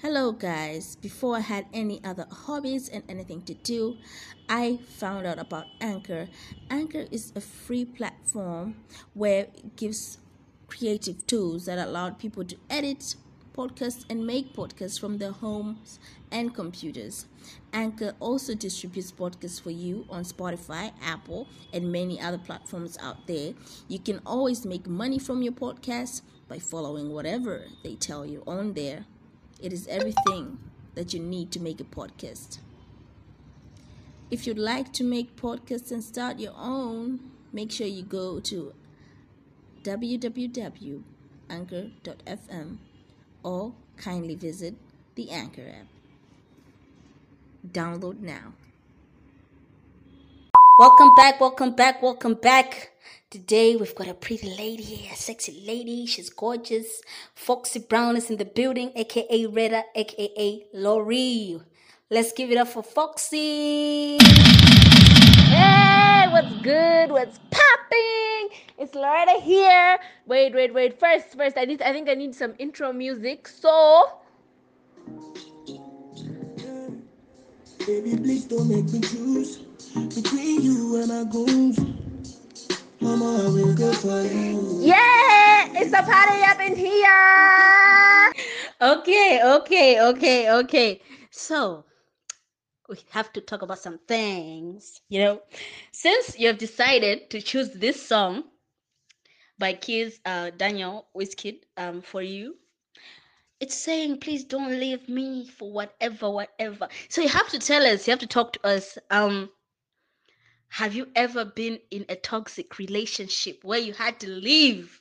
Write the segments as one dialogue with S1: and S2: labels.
S1: Hello, guys. Before I had any other hobbies and anything to do, I found out about Anchor. Anchor is a free platform where it gives creative tools that allow people to edit podcasts and make podcasts from their homes and computers. Anchor also distributes podcasts for you on Spotify, Apple, and many other platforms out there. You can always make money from your podcast by following whatever they tell you on there. It is everything that you need to make a podcast. If you'd like to make podcasts and start your own, make sure you go to www.anchor.fm or kindly visit the Anchor app. Download now.
S2: Welcome back, welcome back, welcome back. Today we've got a pretty lady, a sexy lady. She's gorgeous. Foxy Brown is in the building, aka Retta, aka Lori. Let's give it up for Foxy. Hey, what's good? What's popping? It's Loretta here. Wait, wait, wait. First, first, I need I think I need some intro music. So
S3: Baby, please don't make me choose between you and my goons. Mama, I will go for you.
S2: Yeah, it's a party up in here. Okay, okay, okay, okay. So we have to talk about some things. You know, since you have decided to choose this song by Keys uh, Daniel Whiskey um, for you, it's saying, please don't leave me for whatever, whatever. So you have to tell us, you have to talk to us. Um, have you ever been in a toxic relationship where you had to leave?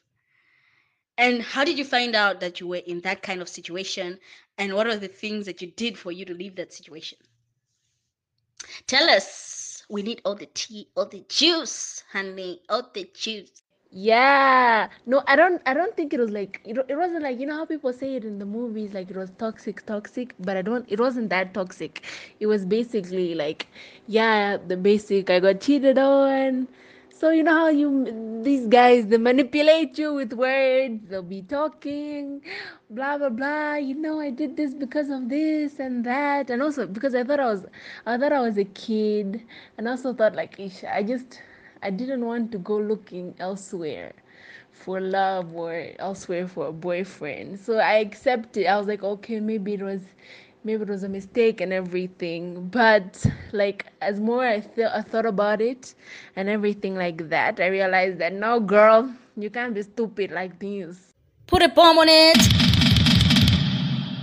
S2: And how did you find out that you were in that kind of situation? And what are the things that you did for you to leave that situation? Tell us. We need all the tea, all the juice, honey, all the juice.
S4: Yeah. No, I don't I don't think it was like it, it wasn't like you know how people say it in the movies like it was toxic toxic, but I don't it wasn't that toxic. It was basically like yeah, the basic I got cheated on. So you know how you these guys they manipulate you with words, they'll be talking, blah blah blah, you know I did this because of this and that and also because I thought I was I thought I was a kid and also thought like I just I didn't want to go looking elsewhere for love or elsewhere for a boyfriend. So I accepted. I was like, okay, maybe it was maybe it was a mistake and everything. But like as more I th- I thought about it and everything like that, I realized that no girl, you can't be stupid like this.
S2: Put a bomb on it.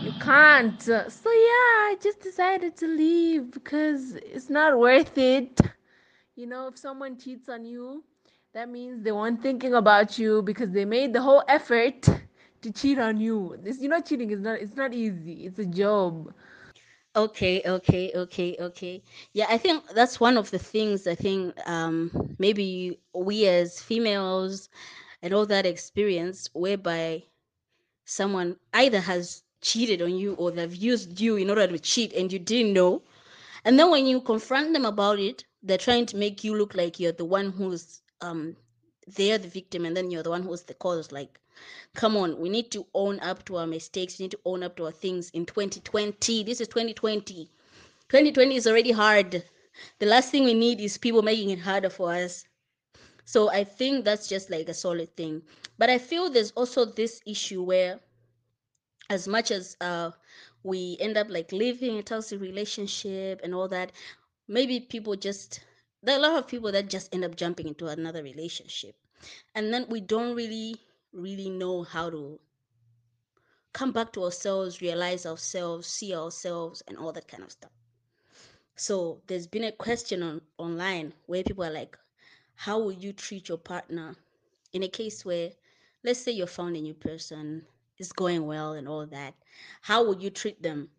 S4: You can't. So yeah, I just decided to leave because it's not worth it. You know, if someone cheats on you, that means they weren't thinking about you because they made the whole effort to cheat on you. This you know cheating is not it's not easy. It's a job.
S2: Okay, okay, okay, okay. Yeah, I think that's one of the things I think um maybe we as females and all that experience whereby someone either has cheated on you or they've used you in order to cheat and you didn't know. And then when you confront them about it, they're trying to make you look like you're the one who's um they're the victim and then you're the one who's the cause. Like, come on, we need to own up to our mistakes. We need to own up to our things in 2020. This is 2020. 2020 is already hard. The last thing we need is people making it harder for us. So I think that's just like a solid thing. But I feel there's also this issue where as much as uh we end up like living a toxic relationship and all that, maybe people just there are a lot of people that just end up jumping into another relationship. And then we don't really, really know how to come back to ourselves, realize ourselves, see ourselves, and all that kind of stuff. So there's been a question on online where people are like, how will you treat your partner in a case where, let's say you found a new person, is going well and all that. How would you treat them?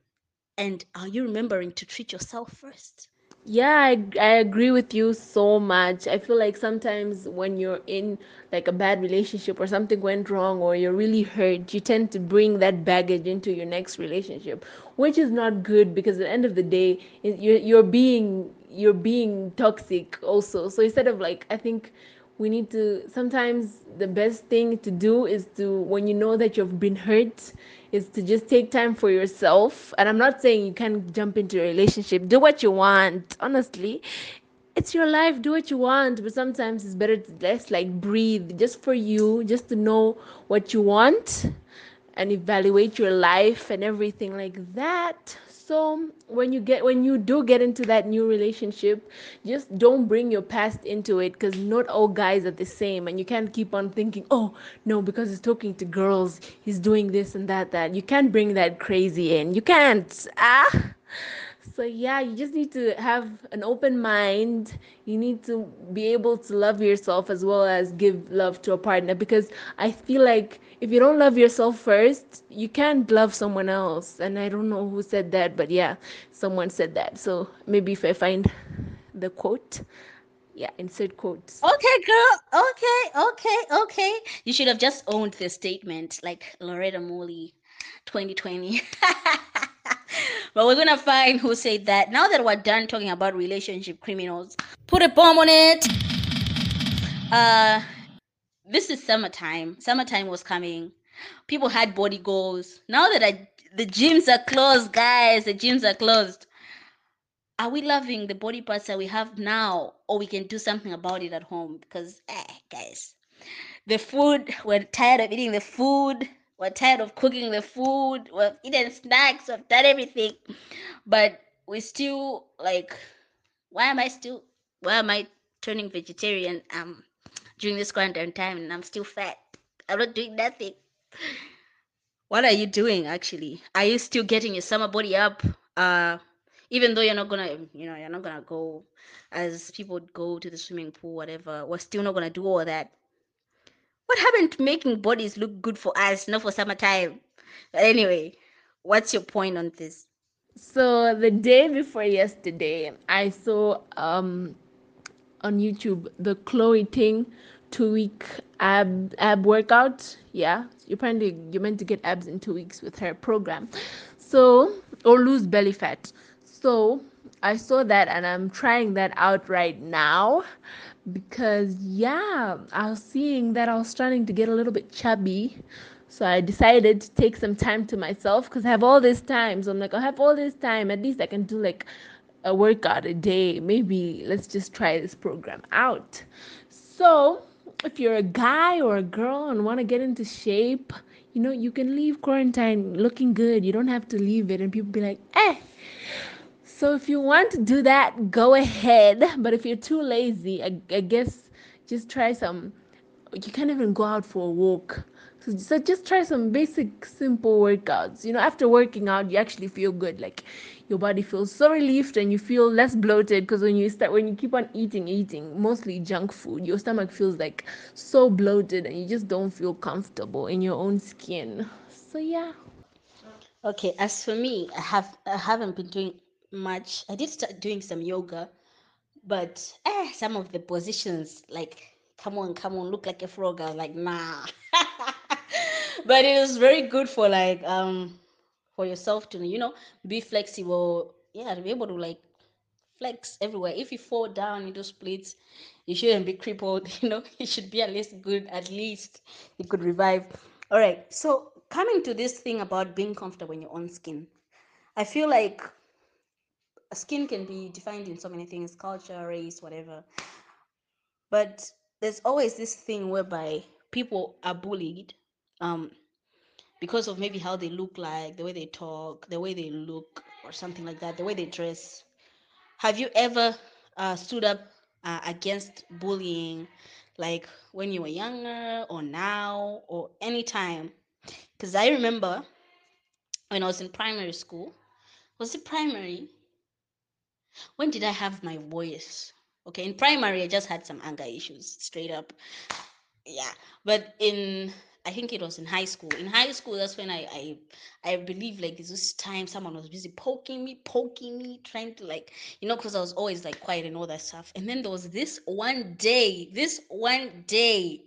S2: And are you remembering to treat yourself first?
S4: Yeah, I, I agree with you so much. I feel like sometimes when you're in like a bad relationship or something went wrong or you're really hurt, you tend to bring that baggage into your next relationship, which is not good because at the end of the day, you're you're being you're being toxic also. So instead of like, I think we need to sometimes the best thing to do is to when you know that you've been hurt is to just take time for yourself. And I'm not saying you can't jump into a relationship. Do what you want. Honestly, it's your life. Do what you want. But sometimes it's better to just like breathe just for you, just to know what you want and evaluate your life and everything like that so when you get when you do get into that new relationship just don't bring your past into it because not all guys are the same and you can't keep on thinking oh no because he's talking to girls he's doing this and that that. You can't bring that crazy in. You can't. Ah so yeah you just need to have an open mind you need to be able to love yourself as well as give love to a partner because i feel like if you don't love yourself first you can't love someone else and i don't know who said that but yeah someone said that so maybe if i find the quote yeah insert quotes
S2: Okay, girl. Okay, okay, okay. You should have just owned this statement like Loretta Molly 2020. but we're gonna find who said that. Now that we're done talking about relationship criminals, put a bomb on it. Uh this is summertime. Summertime was coming. People had body goals. Now that I, the gyms are closed, guys, the gyms are closed. Are we loving the body parts that we have now, or we can do something about it at home? Because, eh, guys, the food, we're tired of eating the food. We're tired of cooking the food. We've eaten snacks. We've done everything. But we still, like, why am I still, why am I turning vegetarian? Um, during this quarantine time and I'm still fat. I'm not doing nothing. What are you doing actually? Are you still getting your summer body up? Uh even though you're not gonna you know, you're not gonna go as people go to the swimming pool, whatever, we're still not gonna do all that. What happened to making bodies look good for us, not for summertime? But anyway, what's your point on this?
S4: so the day before yesterday i saw um on YouTube the Chloe Ting two week ab ab workout. Yeah, apparently you're meant to get abs in two weeks with her program. So or lose belly fat. So I saw that and I'm trying that out right now because yeah, I was seeing that I was starting to get a little bit chubby. So I decided to take some time to myself because I have all this time. So I'm like, I have all this time. At least I can do like a workout a day. Maybe let's just try this program out. So, if you're a guy or a girl and want to get into shape, you know, you can leave quarantine looking good. You don't have to leave it and people be like, "Eh." So, if you want to do that, go ahead. But if you're too lazy, I, I guess just try some you can't even go out for a walk. So, so just try some basic, simple workouts. You know, after working out, you actually feel good. Like your body feels so relieved and you feel less bloated because when you start, when you keep on eating, eating mostly junk food, your stomach feels like so bloated and you just don't feel comfortable in your own skin. So yeah.
S2: Okay, as for me, I have I haven't been doing much. I did start doing some yoga, but eh, some of the positions like come on, come on, look like a frog. I was like, nah. but it was very good for like um for yourself to you know be flexible. Yeah, to be able to like flex everywhere. If you fall down into splits, you shouldn't be crippled. You know, you should be at least good. At least you could revive. All right. So coming to this thing about being comfortable in your own skin, I feel like skin can be defined in so many things: culture, race, whatever. But there's always this thing whereby people are bullied um because of maybe how they look like the way they talk the way they look or something like that the way they dress. Have you ever uh, stood up uh, against bullying like when you were younger or now or anytime? Because i remember when i was in primary school was it primary when did i have my voice? Okay in primary i just had some anger issues straight up. Yeah but in i think it was in high school. In high school that's when i i i believe like this was time someone was busy poking me poking me trying to like you know because i was always like quiet and all that stuff. And then there was this one day this one day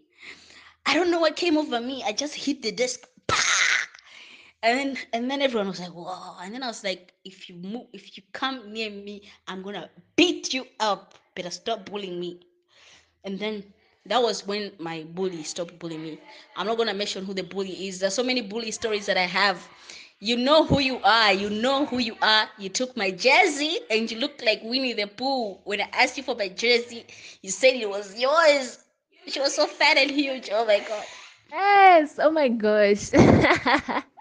S2: i don't know what came over me. I just hit the desk Pah! And then and then everyone was like whoa and then i was like if you move if you come near me i'm gonna beat you up better stop bullying me and then that was when my bully stopped bullying me. I'm not gonna mention who the bully is. There's so many bully stories that I have. You know who you are. You know who you are. You took my jersey and you looked like Winnie the Pooh. When I asked you for my jersey, you said it was yours. She was so fat and huge. Oh my god.
S4: Yes. Oh my gosh.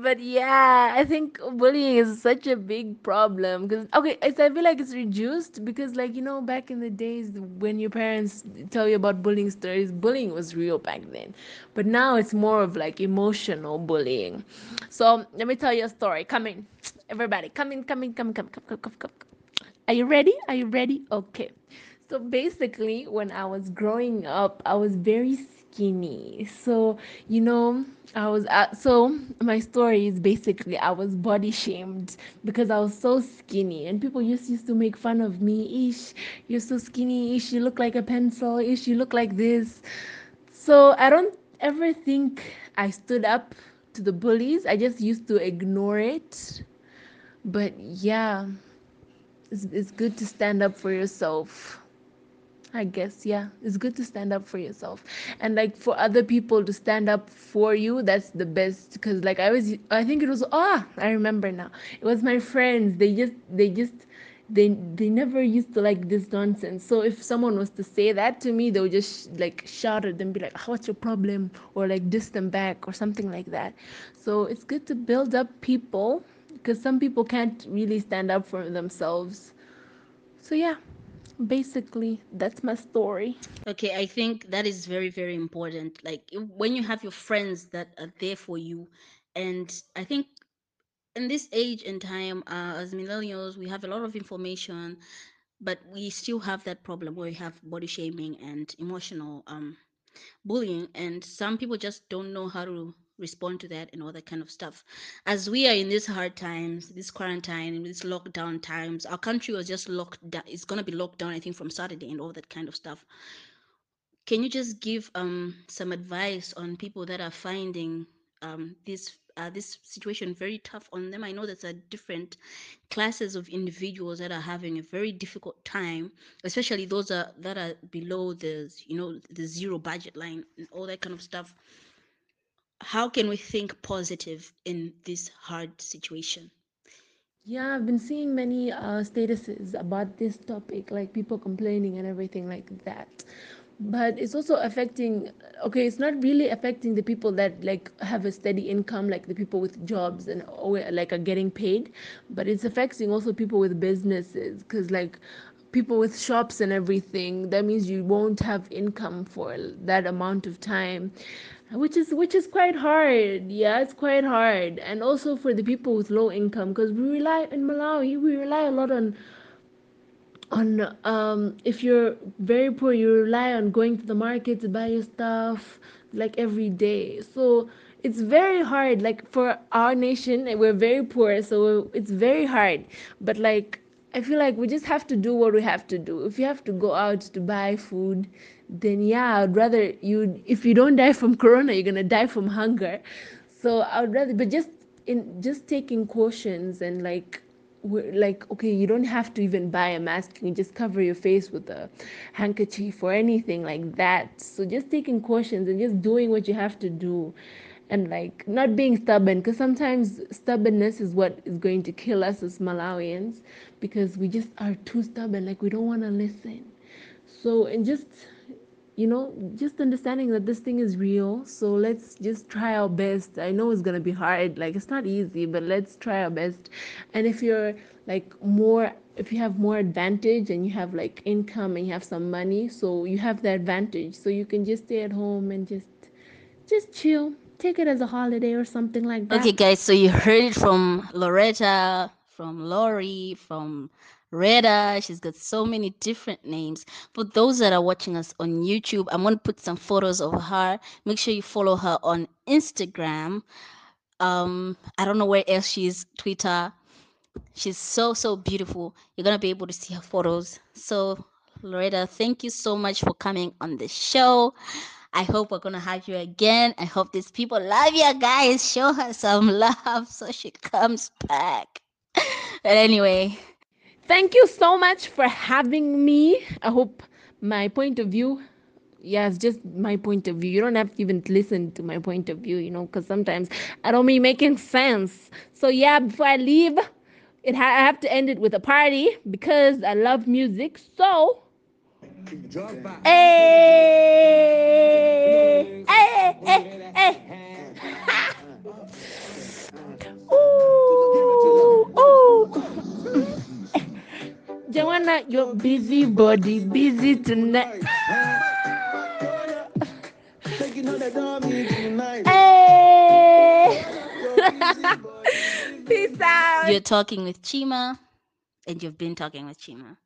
S4: but yeah, I think bullying is such a big problem because okay, it's, I feel like it's reduced because like you know back in the days when your parents tell you about bullying stories, bullying was real back then, but now it's more of like emotional bullying. So let me tell you a story. Come in, everybody. Come in. Come in. Come in. come come come come come. Are you ready? Are you ready? Okay. So basically, when I was growing up, I was very skinny. So, you know, I was at, so my story is basically I was body shamed because I was so skinny and people used, used to make fun of me. Ish, you're so skinny. Ish, you look like a pencil. Ish, you look like this. So I don't ever think I stood up to the bullies. I just used to ignore it. But yeah, it's, it's good to stand up for yourself. I guess, yeah, it's good to stand up for yourself. And like for other people to stand up for you, that's the best. Cause like I was, I think it was, ah, I remember now. It was my friends. They just, they just, they, they never used to like this nonsense. So if someone was to say that to me, they would just like shout at them, be like, what's your problem? Or like diss them back or something like that. So it's good to build up people because some people can't really stand up for themselves. So yeah basically that's my story
S2: Okay, I think that is very, very important. Like when you have your friends that are there for you, and I think in this age and time, uh, as millennials, we have a lot of information, but we still have that problem where we have body shaming and emotional um bullying and some people just don't know how to respond to that and all that kind of stuff. As we are in these hard times this quarantine this lockdown times our country was just locked down it's to be locked down i think from saturday and all that kind of stuff. Can you just give um some advice on people that are finding um this uh, this situation very tough on them? I know there's a different classes of individuals that are having a very difficult time especially those are, that are below the you know the zero budget line and all that kind of stuff how can we think positive in this hard situation
S4: Yeah, I've been seeing many uh, statuses about this topic, like people complaining and everything like that. But it's also affecting, okay, it's not really affecting the people that like have a steady income, like the people with jobs and like are getting paid, but it's affecting also people with businesses because like people with shops and everything, that means you won't have income for that amount of time which is which is quite hard. Yeah it's quite hard. And also for the people with low income because we rely in malawi we rely a lot on on um if you're very poor you rely on going to the market to buy your stuff like every day. So it's very hard. Like for our nation we're very poor so it's very hard. But like i feel like we just have to do what we have to do. If you have to go out to buy food then yeah i'd rather you if you don't die from corona you're gonna die from hunger. So i would rather but just in just taking cautions and like like okay you don't have to even buy a mask. You can just cover your face with a handkerchief or anything like that. So just taking cautions and just doing what you have to do and like not being stubborn because sometimes stubbornness is what is going to kill us as malawians because we just are too stubborn like we don't want to listen. So and just you know just understanding that this thing is real. So let's just try our best. I know it's going to be hard. Like it's not easy but let's try our best. And if you're like more if you have more advantage and you have like income and you have some money so you have the advantage. So you can just stay at home and just just chill. Take it as a holiday or something like that.
S2: Okay, guys, so you heard it from Loretta, from Lori, from Retta. She's got so many different names. For those that are watching us on YouTube, I'm going to put some photos of her. Make sure you follow her on Instagram. Um, I don't know where else she is, Twitter. She's so, so beautiful. You're going to be able to see her photos. So, Loretta, thank you so much for coming on the show. I hope we're gonna have you again. I hope these people love you guys. Show her some love so she comes back. But anyway,
S4: Thank you so much for having me. I hope my point of view yeah it's just my point of view. You don't have to even listen to my point of view you know because sometimes i don't mean making sense. So yeah before i leave it ha- i have to end it with a party because i love music so hey! Hey! Hey! Hey! Ooh, Joanna, you're busy body, busy tonight.
S3: Taking on the dummy tonight.
S4: Hey! Peace out.
S2: You're talking with Chima, and you've been talking with Chima.